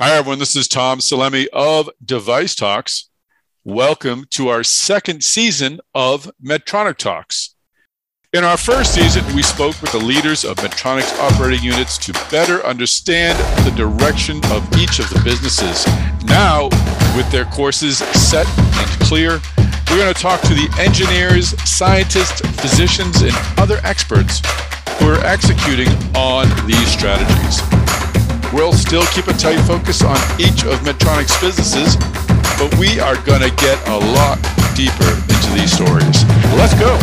Hi, everyone. This is Tom Salemi of Device Talks. Welcome to our second season of Medtronic Talks. In our first season, we spoke with the leaders of Medtronic's operating units to better understand the direction of each of the businesses. Now, with their courses set and clear, we're going to talk to the engineers, scientists, physicians, and other experts who are executing on these strategies. We'll still keep a tight focus on each of Medtronic's businesses, but we are going to get a lot deeper into these stories. Let's go.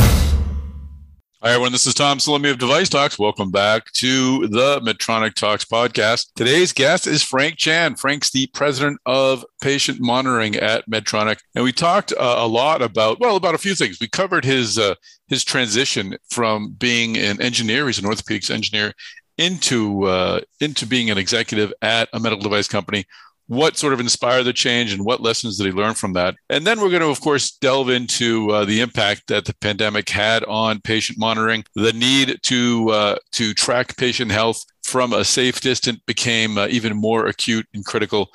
Hi, everyone. This is Tom Salemi of Device Talks. Welcome back to the Medtronic Talks podcast. Today's guest is Frank Chan. Frank's the president of patient monitoring at Medtronic. And we talked uh, a lot about, well, about a few things. We covered his, uh, his transition from being an engineer, he's an orthopedics engineer, into uh, into being an executive at a medical device company what sort of inspired the change and what lessons did he learn from that? And then we're going to of course delve into uh, the impact that the pandemic had on patient monitoring the need to uh, to track patient health from a safe distance became uh, even more acute and critical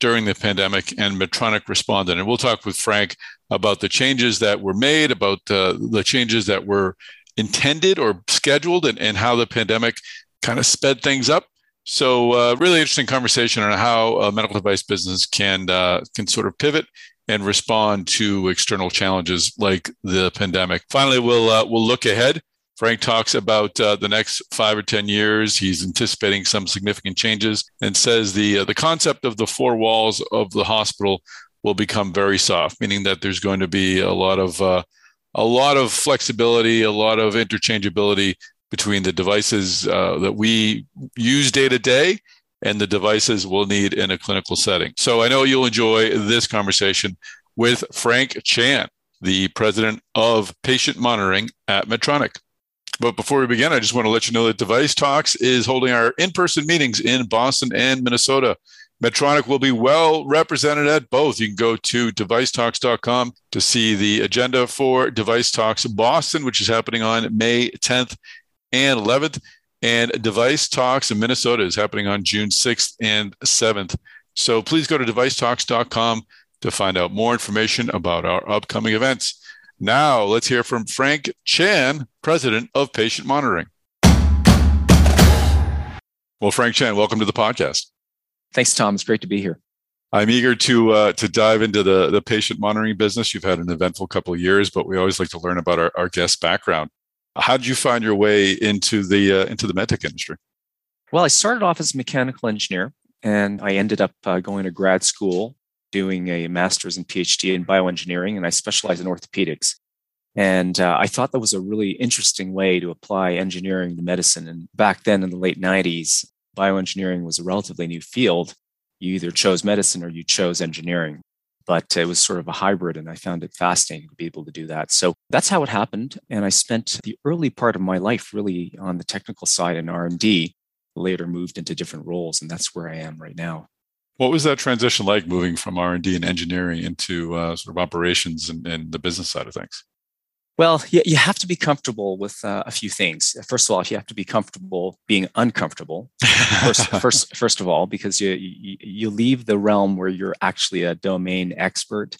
during the pandemic and medtronic responded. And we'll talk with frank about the changes that were made about uh, the changes that were intended or scheduled and, and how the pandemic kind of sped things up. So, uh, really interesting conversation on how a medical device business can uh, can sort of pivot and respond to external challenges like the pandemic. Finally, we'll uh, we'll look ahead. Frank talks about uh, the next five or ten years. He's anticipating some significant changes and says the uh, the concept of the four walls of the hospital will become very soft, meaning that there's going to be a lot of uh, a lot of flexibility, a lot of interchangeability between the devices uh, that we use day to day and the devices we'll need in a clinical setting. So I know you'll enjoy this conversation with Frank Chan, the president of patient monitoring at Medtronic. But before we begin, I just want to let you know that Device Talks is holding our in person meetings in Boston and Minnesota. Medtronic will be well represented at both. You can go to devicetalks.com to see the agenda for Device Talks Boston, which is happening on May 10th and 11th. And Device Talks in Minnesota is happening on June 6th and 7th. So please go to devicetalks.com to find out more information about our upcoming events. Now, let's hear from Frank Chan, president of Patient Monitoring. Well, Frank Chan, welcome to the podcast. Thanks, Tom. It's great to be here. I'm eager to uh, to dive into the the patient monitoring business. You've had an eventful couple of years, but we always like to learn about our, our guest background. How did you find your way into the uh, into the medtech industry? Well, I started off as a mechanical engineer, and I ended up uh, going to grad school, doing a master's and PhD in bioengineering, and I specialized in orthopedics. And uh, I thought that was a really interesting way to apply engineering to medicine. And back then, in the late '90s, bioengineering was a relatively new field. You either chose medicine or you chose engineering but it was sort of a hybrid and i found it fascinating to be able to do that. So that's how it happened and i spent the early part of my life really on the technical side in r&d later moved into different roles and that's where i am right now. What was that transition like moving from r&d and engineering into uh, sort of operations and, and the business side of things well, you, you have to be comfortable with uh, a few things. First of all, you have to be comfortable being uncomfortable. First, first, first of all, because you, you you leave the realm where you're actually a domain expert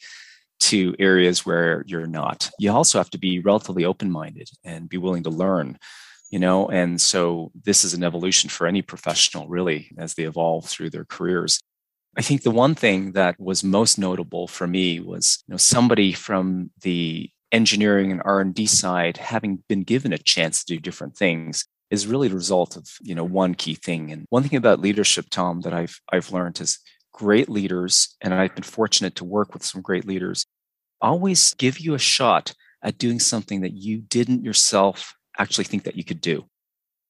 to areas where you're not. You also have to be relatively open-minded and be willing to learn. You know, and so this is an evolution for any professional, really, as they evolve through their careers. I think the one thing that was most notable for me was you know somebody from the engineering and r&d side having been given a chance to do different things is really the result of you know one key thing. And one thing about leadership tom that i've i've learned is great leaders and i've been fortunate to work with some great leaders always give you a shot at doing something that you didn't yourself actually think that you could do.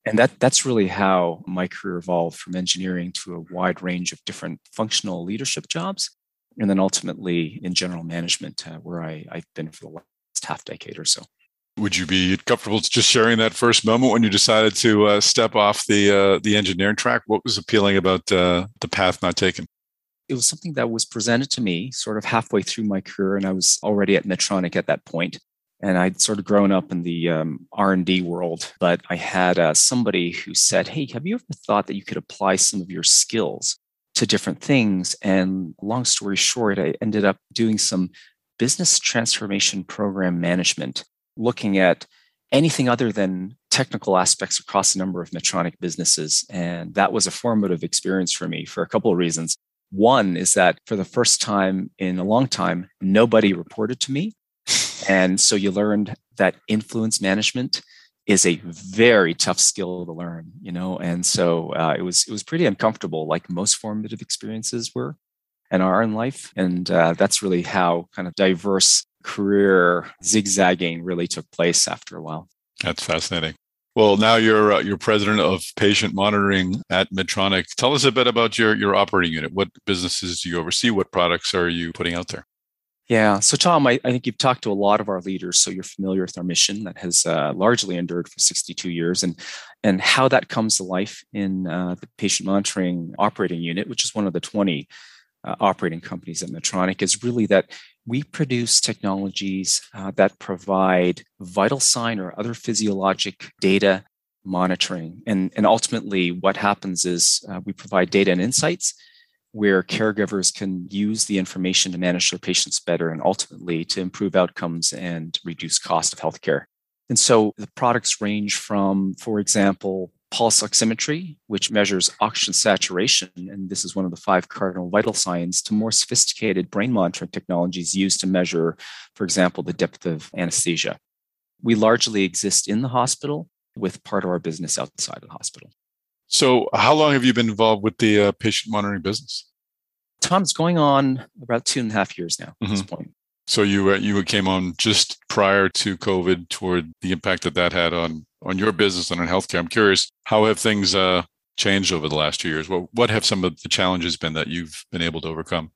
And that that's really how my career evolved from engineering to a wide range of different functional leadership jobs and then ultimately in general management uh, where I, i've been for the half decade or so. Would you be comfortable just sharing that first moment when you decided to uh, step off the uh, the engineering track? What was appealing about uh, the path not taken? It was something that was presented to me sort of halfway through my career, and I was already at Medtronic at that point. And I'd sort of grown up in the um, R&D world, but I had uh, somebody who said, "Hey, have you ever thought that you could apply some of your skills to different things. And long story short, I ended up doing some business transformation program management, looking at anything other than technical aspects across a number of Medtronic businesses. And that was a formative experience for me for a couple of reasons. One is that for the first time in a long time, nobody reported to me. And so you learned that influence management is a very tough skill to learn, you know. And so uh, it was it was pretty uncomfortable, like most formative experiences were and are in life. And uh, that's really how kind of diverse career zigzagging really took place after a while. That's fascinating. Well, now you're uh, you're president of patient monitoring at Medtronic. Tell us a bit about your your operating unit. What businesses do you oversee? What products are you putting out there? Yeah. So, Tom, I, I think you've talked to a lot of our leaders, so you're familiar with our mission that has uh, largely endured for 62 years, and and how that comes to life in uh, the patient monitoring operating unit, which is one of the 20 uh, operating companies at Medtronic, is really that we produce technologies uh, that provide vital sign or other physiologic data monitoring, and and ultimately, what happens is uh, we provide data and insights where caregivers can use the information to manage their patients better and ultimately to improve outcomes and reduce cost of healthcare. And so the products range from, for example, pulse oximetry, which measures oxygen saturation, and this is one of the five cardinal vital signs, to more sophisticated brain monitoring technologies used to measure, for example, the depth of anesthesia. We largely exist in the hospital with part of our business outside of the hospital. So, how long have you been involved with the uh, patient monitoring business? Tom's going on about two and a half years now at mm-hmm. this point. So you uh, you came on just prior to COVID toward the impact that that had on on your business and on healthcare. I'm curious, how have things uh, changed over the last two years? What what have some of the challenges been that you've been able to overcome?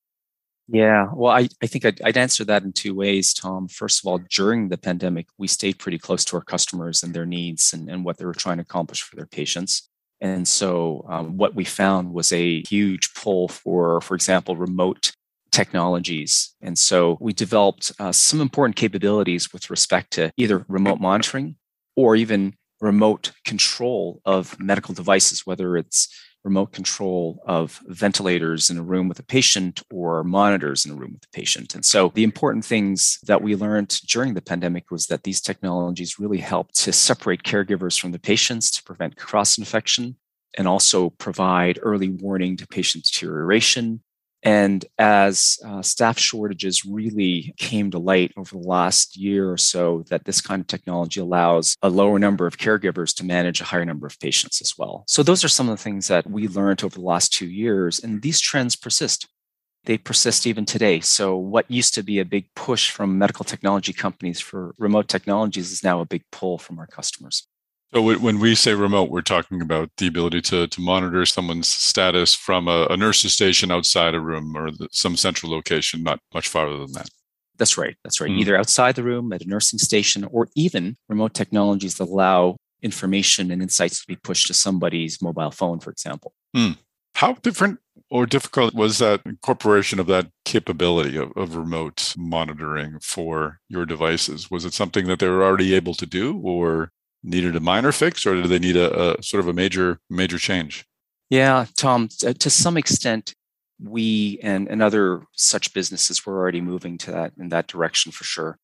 Yeah, well, I, I think I'd, I'd answer that in two ways, Tom. First of all, during the pandemic, we stayed pretty close to our customers and their needs and, and what they were trying to accomplish for their patients. And so, um, what we found was a huge pull for, for example, remote technologies. And so, we developed uh, some important capabilities with respect to either remote monitoring or even remote control of medical devices, whether it's remote control of ventilators in a room with a patient or monitors in a room with a patient. And so the important things that we learned during the pandemic was that these technologies really helped to separate caregivers from the patients to prevent cross infection and also provide early warning to patient deterioration and as uh, staff shortages really came to light over the last year or so, that this kind of technology allows a lower number of caregivers to manage a higher number of patients as well. So, those are some of the things that we learned over the last two years, and these trends persist. They persist even today. So, what used to be a big push from medical technology companies for remote technologies is now a big pull from our customers. So when we say remote, we're talking about the ability to, to monitor someone's status from a, a nurse's station outside a room or the, some central location, not much farther than that. That's right. That's right. Mm. Either outside the room at a nursing station or even remote technologies that allow information and insights to be pushed to somebody's mobile phone, for example. Mm. How different or difficult was that incorporation of that capability of, of, remote monitoring for your devices? Was it something that they were already able to do, or needed a minor fix or do they need a, a sort of a major major change? Yeah tom uh, to some extent we and, and other such businesses were already moving to that in that direction for sure.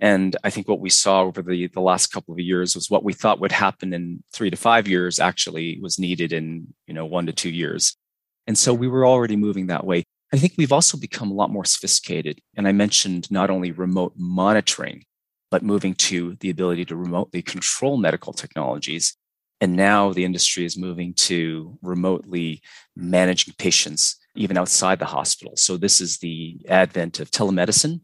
And i think what we saw over the, the last couple of years was what we thought would happen in three to five years actually was needed in you know one to two years. And so we were already moving that way. I think we've also become a lot more sophisticated and i mentioned not only remote monitoring but moving to the ability to remotely control medical technologies. And now the industry is moving to remotely managing patients even outside the hospital. So this is the advent of telemedicine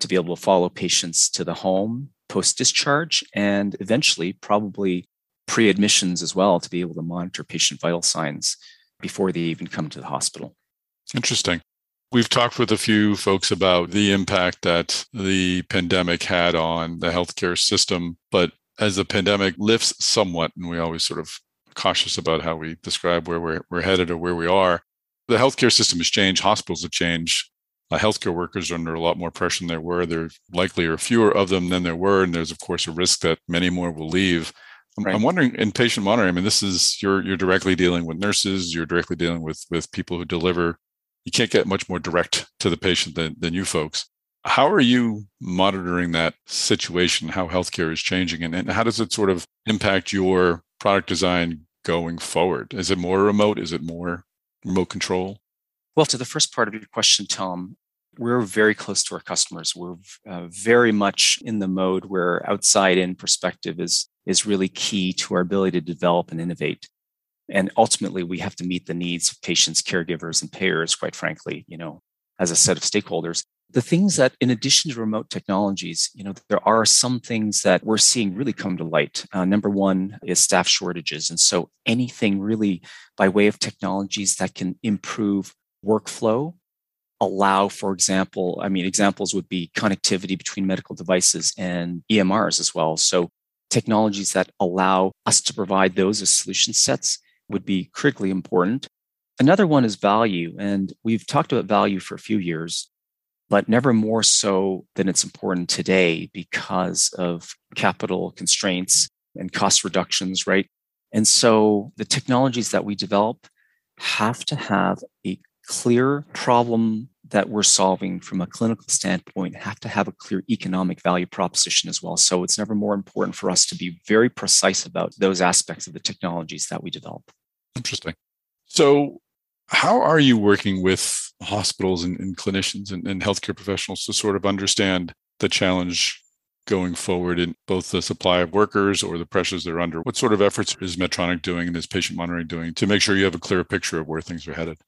to be able to follow patients to the home post discharge and eventually probably pre admissions as well to be able to monitor patient vital signs before they even come to the hospital. Interesting. We've talked with a few folks about the impact that the pandemic had on the healthcare system. But as the pandemic lifts somewhat, and we always sort of cautious about how we describe where we're, we're headed or where we are, the healthcare system has changed, hospitals have changed. Uh, healthcare workers are under a lot more pressure than there were. There likely are fewer of them than there were. And there's, of course, a risk that many more will leave. I'm, right. I'm wondering in patient monitoring. I mean, this is you're you're directly dealing with nurses. You're directly dealing with with people who deliver. You can't get much more direct to the patient than than you folks. How are you monitoring that situation? How healthcare is changing, and, and how does it sort of impact your product design going forward? Is it more remote? Is it more remote control? Well, to the first part of your question, Tom, we're very close to our customers. We're uh, very much in the mode where outside in perspective is is really key to our ability to develop and innovate. And ultimately, we have to meet the needs of patients, caregivers, and payers, quite frankly, you know, as a set of stakeholders. The things that, in addition to remote technologies, you know, there are some things that we're seeing really come to light. Uh, number one is staff shortages. And so anything really by way of technologies that can improve workflow, allow, for example, I mean, examples would be connectivity between medical devices and EMRs as well. So technologies that allow us to provide those as solution sets would be critically important. Another one is value. And we've talked about value for a few years, but never more so than it's important today because of capital constraints and cost reductions, right? And so the technologies that we develop have to have a clear problem that we're solving from a clinical standpoint have to have a clear economic value proposition as well. So it's never more important for us to be very precise about those aspects of the technologies that we develop. Interesting. So, how are you working with hospitals and, and clinicians and, and healthcare professionals to sort of understand the challenge going forward in both the supply of workers or the pressures they're under? What sort of efforts is Medtronic doing and is patient monitoring doing to make sure you have a clear picture of where things are headed?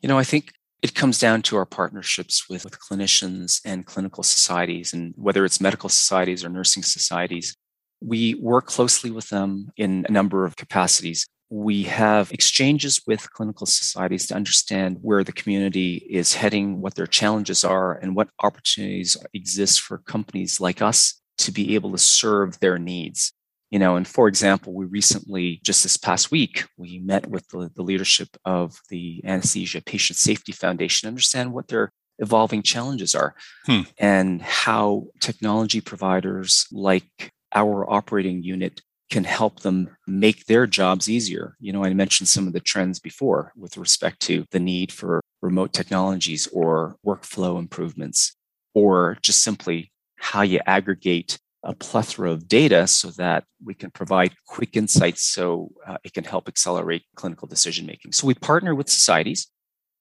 You know, I think it comes down to our partnerships with, with clinicians and clinical societies, and whether it's medical societies or nursing societies. We work closely with them in a number of capacities. We have exchanges with clinical societies to understand where the community is heading, what their challenges are, and what opportunities exist for companies like us to be able to serve their needs you know and for example we recently just this past week we met with the, the leadership of the anesthesia patient safety foundation to understand what their evolving challenges are hmm. and how technology providers like our operating unit can help them make their jobs easier you know i mentioned some of the trends before with respect to the need for remote technologies or workflow improvements or just simply how you aggregate a plethora of data so that we can provide quick insights so uh, it can help accelerate clinical decision making. So we partner with societies.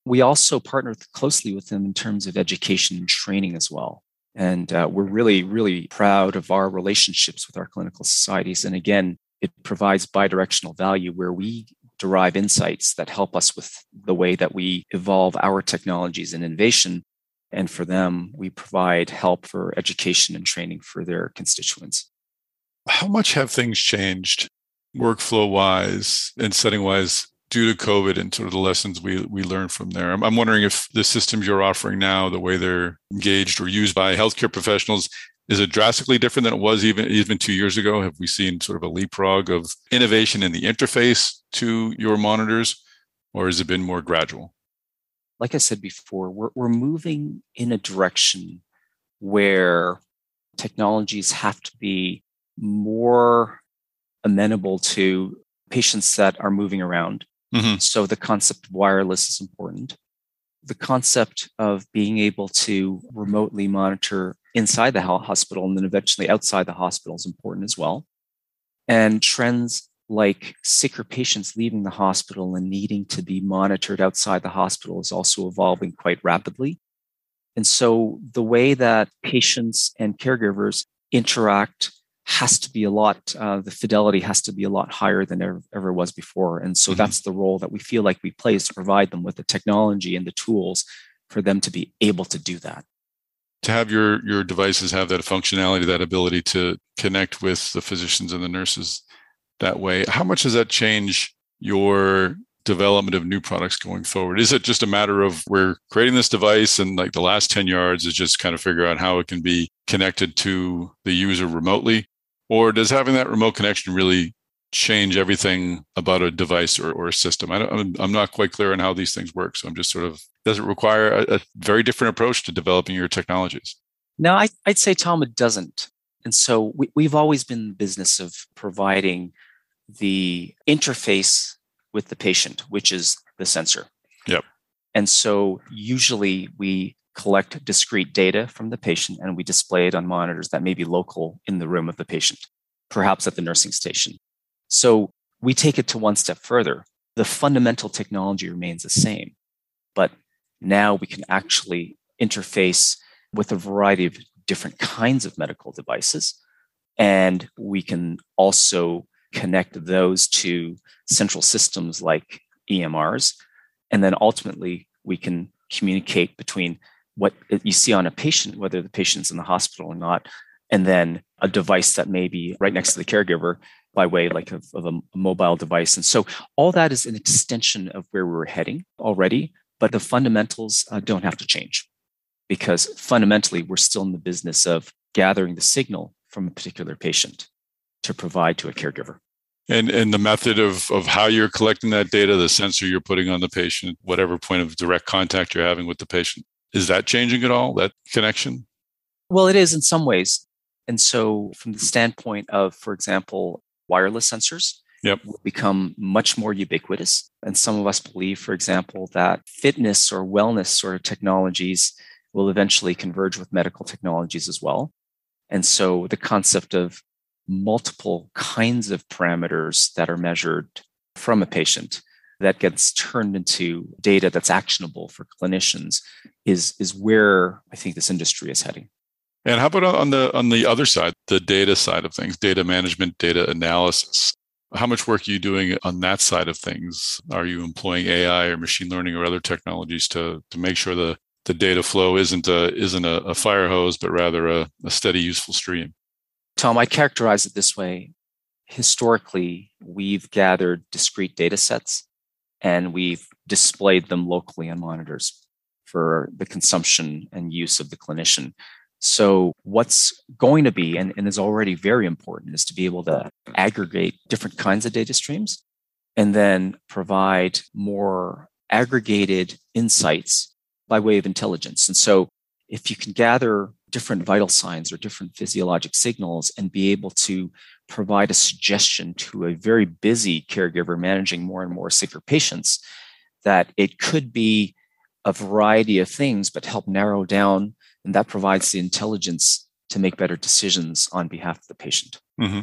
We also partner closely with them in terms of education and training as well. And uh, we're really, really proud of our relationships with our clinical societies. And again, it provides bidirectional value where we derive insights that help us with the way that we evolve our technologies and innovation and for them, we provide help for education and training for their constituents. How much have things changed workflow wise and setting wise due to COVID and sort of the lessons we, we learned from there? I'm, I'm wondering if the systems you're offering now, the way they're engaged or used by healthcare professionals, is it drastically different than it was even even two years ago? Have we seen sort of a leapfrog of innovation in the interface to your monitors, or has it been more gradual? like I said before, we're, we're moving in a direction where technologies have to be more amenable to patients that are moving around. Mm-hmm. So the concept of wireless is important. The concept of being able to remotely monitor inside the hospital and then eventually outside the hospital is important as well. And trends like sicker patients leaving the hospital and needing to be monitored outside the hospital is also evolving quite rapidly. And so the way that patients and caregivers interact has to be a lot, uh, the fidelity has to be a lot higher than ever, ever was before. And so mm-hmm. that's the role that we feel like we play is to provide them with the technology and the tools for them to be able to do that. To have your your devices have that functionality, that ability to connect with the physicians and the nurses that way. How much does that change your development of new products going forward? Is it just a matter of we're creating this device and like the last 10 yards is just kind of figure out how it can be connected to the user remotely? Or does having that remote connection really change everything about a device or, or a system? I am not quite clear on how these things work. So I'm just sort of, does it require a, a very different approach to developing your technologies? No, I, I'd say, Tom, it doesn't And so we, have always been in the business of providing the interface with the patient, which is the sensor. Yep. And so usually we collect discrete data from the patient and we display it on monitors that may be local in the room of the patient, perhaps at the nursing station. So we take it to one step further. The fundamental technology remains the same, but now we can actually interface with a variety of different kinds of medical devices. And we can also connect those to central systems like EMRs. And then ultimately, we can communicate between what you see on a patient, whether the patient's in the hospital or not, and then a device that may be right next to the caregiver by way like of, of a mobile device. And so all that is an extension of where we are heading already, but the fundamentals uh, don't have to change because fundamentally we're still in the business of gathering the signal from a particular patient to provide to a caregiver. And and the method of of how you're collecting that data, the sensor you're putting on the patient, whatever point of direct contact you're having with the patient, is that changing at all? That connection? Well, it is in some ways. And so, from the standpoint of, for example, wireless sensors, yep. will become much more ubiquitous. And some of us believe, for example, that fitness or wellness sort of technologies will eventually converge with medical technologies as well. And so the concept of multiple kinds of parameters that are measured from a patient that gets turned into data that's actionable for clinicians is, is where I think this industry is heading. And how about on the on the other side, the data side of things, data management, data analysis? How much work are you doing on that side of things? Are you employing AI or machine learning or other technologies to to make sure the the data flow isn't a isn't a, a fire hose, but rather a, a steady, useful stream? Tom, I characterize it this way. Historically, we've gathered discrete data sets and we've displayed them locally on monitors for the consumption and use of the clinician. So, what's going to be and, and is already very important is to be able to aggregate different kinds of data streams and then provide more aggregated insights by way of intelligence. And so, if you can gather different vital signs or different physiologic signals and be able to provide a suggestion to a very busy caregiver managing more and more sicker patients, that it could be a variety of things, but help narrow down, and that provides the intelligence to make better decisions on behalf of the patient. Mm-hmm.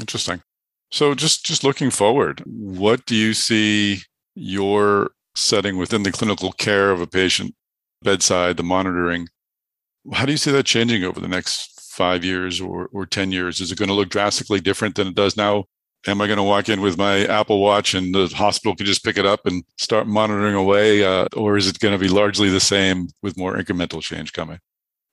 Interesting. So, just just looking forward, what do you see your setting within the clinical care of a patient bedside, the monitoring? How do you see that changing over the next five years or, or 10 years? Is it going to look drastically different than it does now? Am I going to walk in with my Apple Watch and the hospital can just pick it up and start monitoring away? Uh, or is it going to be largely the same with more incremental change coming?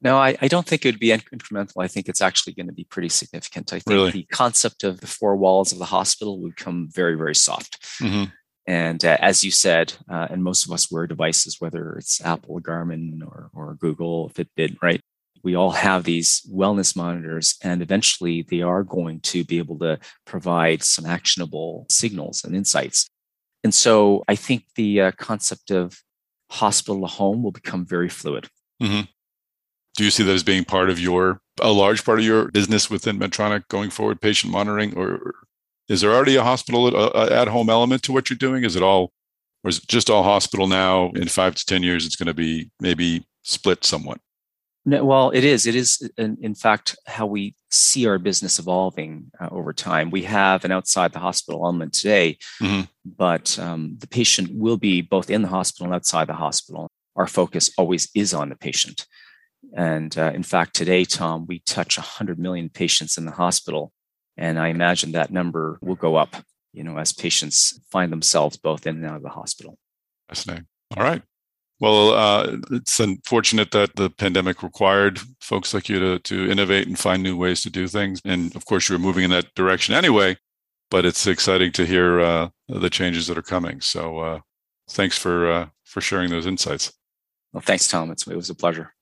No, I, I, don't think it would be incremental. I think it's actually going to be pretty significant. I think really? the concept of the four walls of the hospital would come very, very soft. Mm-hmm. And uh, as you said, uh, and most of us wear devices, whether it's Apple, Garmin, or, or Google, Fitbit, right? We all have these wellness monitors, and eventually they are going to be able to provide some actionable signals and insights. And so I think the uh, concept of hospital to home will become very fluid. Mm-hmm. Do you see that as being part of your, a large part of your business within Medtronic going forward, patient monitoring, or is there already a hospital uh, at home element to what you're doing? Is it all, or is it just all hospital now? In five to 10 years, it's going to be maybe split somewhat? No, well, it is. It is, in, in, fact, how we see our business evolving uh, over time. We have an outside the hospital element today, mm-hmm. but um, the patient will be both in the hospital and outside the hospital. Our focus always is on the patient. And uh, in fact, today, Tom, we touch 100 million patients in the hospital and I imagine that number will go up, you know, as patients find themselves both in and out of the hospital. Fascinating. All right. Well, uh, it's unfortunate that the pandemic required folks like you to, to innovate and find new ways to do things. And of course, you're moving in that direction anyway, but it's exciting to hear uh, the changes that are coming. So uh, thanks for, uh, for sharing those insights. Well, thanks, Tom. It's, it was a pleasure.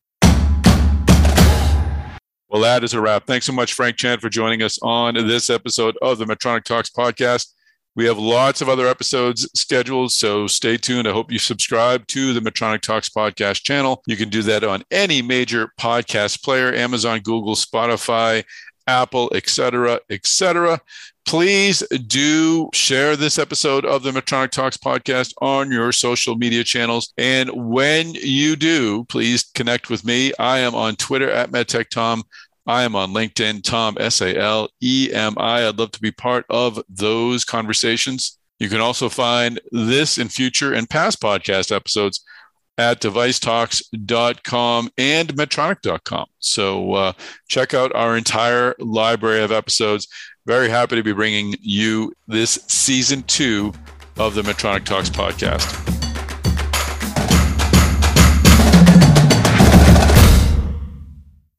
Well, that is a wrap. Thanks so much, Frank Chan, for joining us on this episode of the Medtronic Talks podcast. We have lots of other episodes scheduled, so stay tuned. I hope you subscribe to the Medtronic Talks podcast channel. You can do that on any major podcast player Amazon, Google, Spotify, Apple, etc., etc. Please do share this episode of the Medtronic Talks podcast on your social media channels. And when you do, please connect with me. I am on Twitter at MedTechTom. I am on LinkedIn, Tom, S A L E M I. I'd love to be part of those conversations. You can also find this in future and past podcast episodes at devicetalks.com and medtronic.com. So uh, check out our entire library of episodes. Very happy to be bringing you this season two of the Medtronic Talks podcast.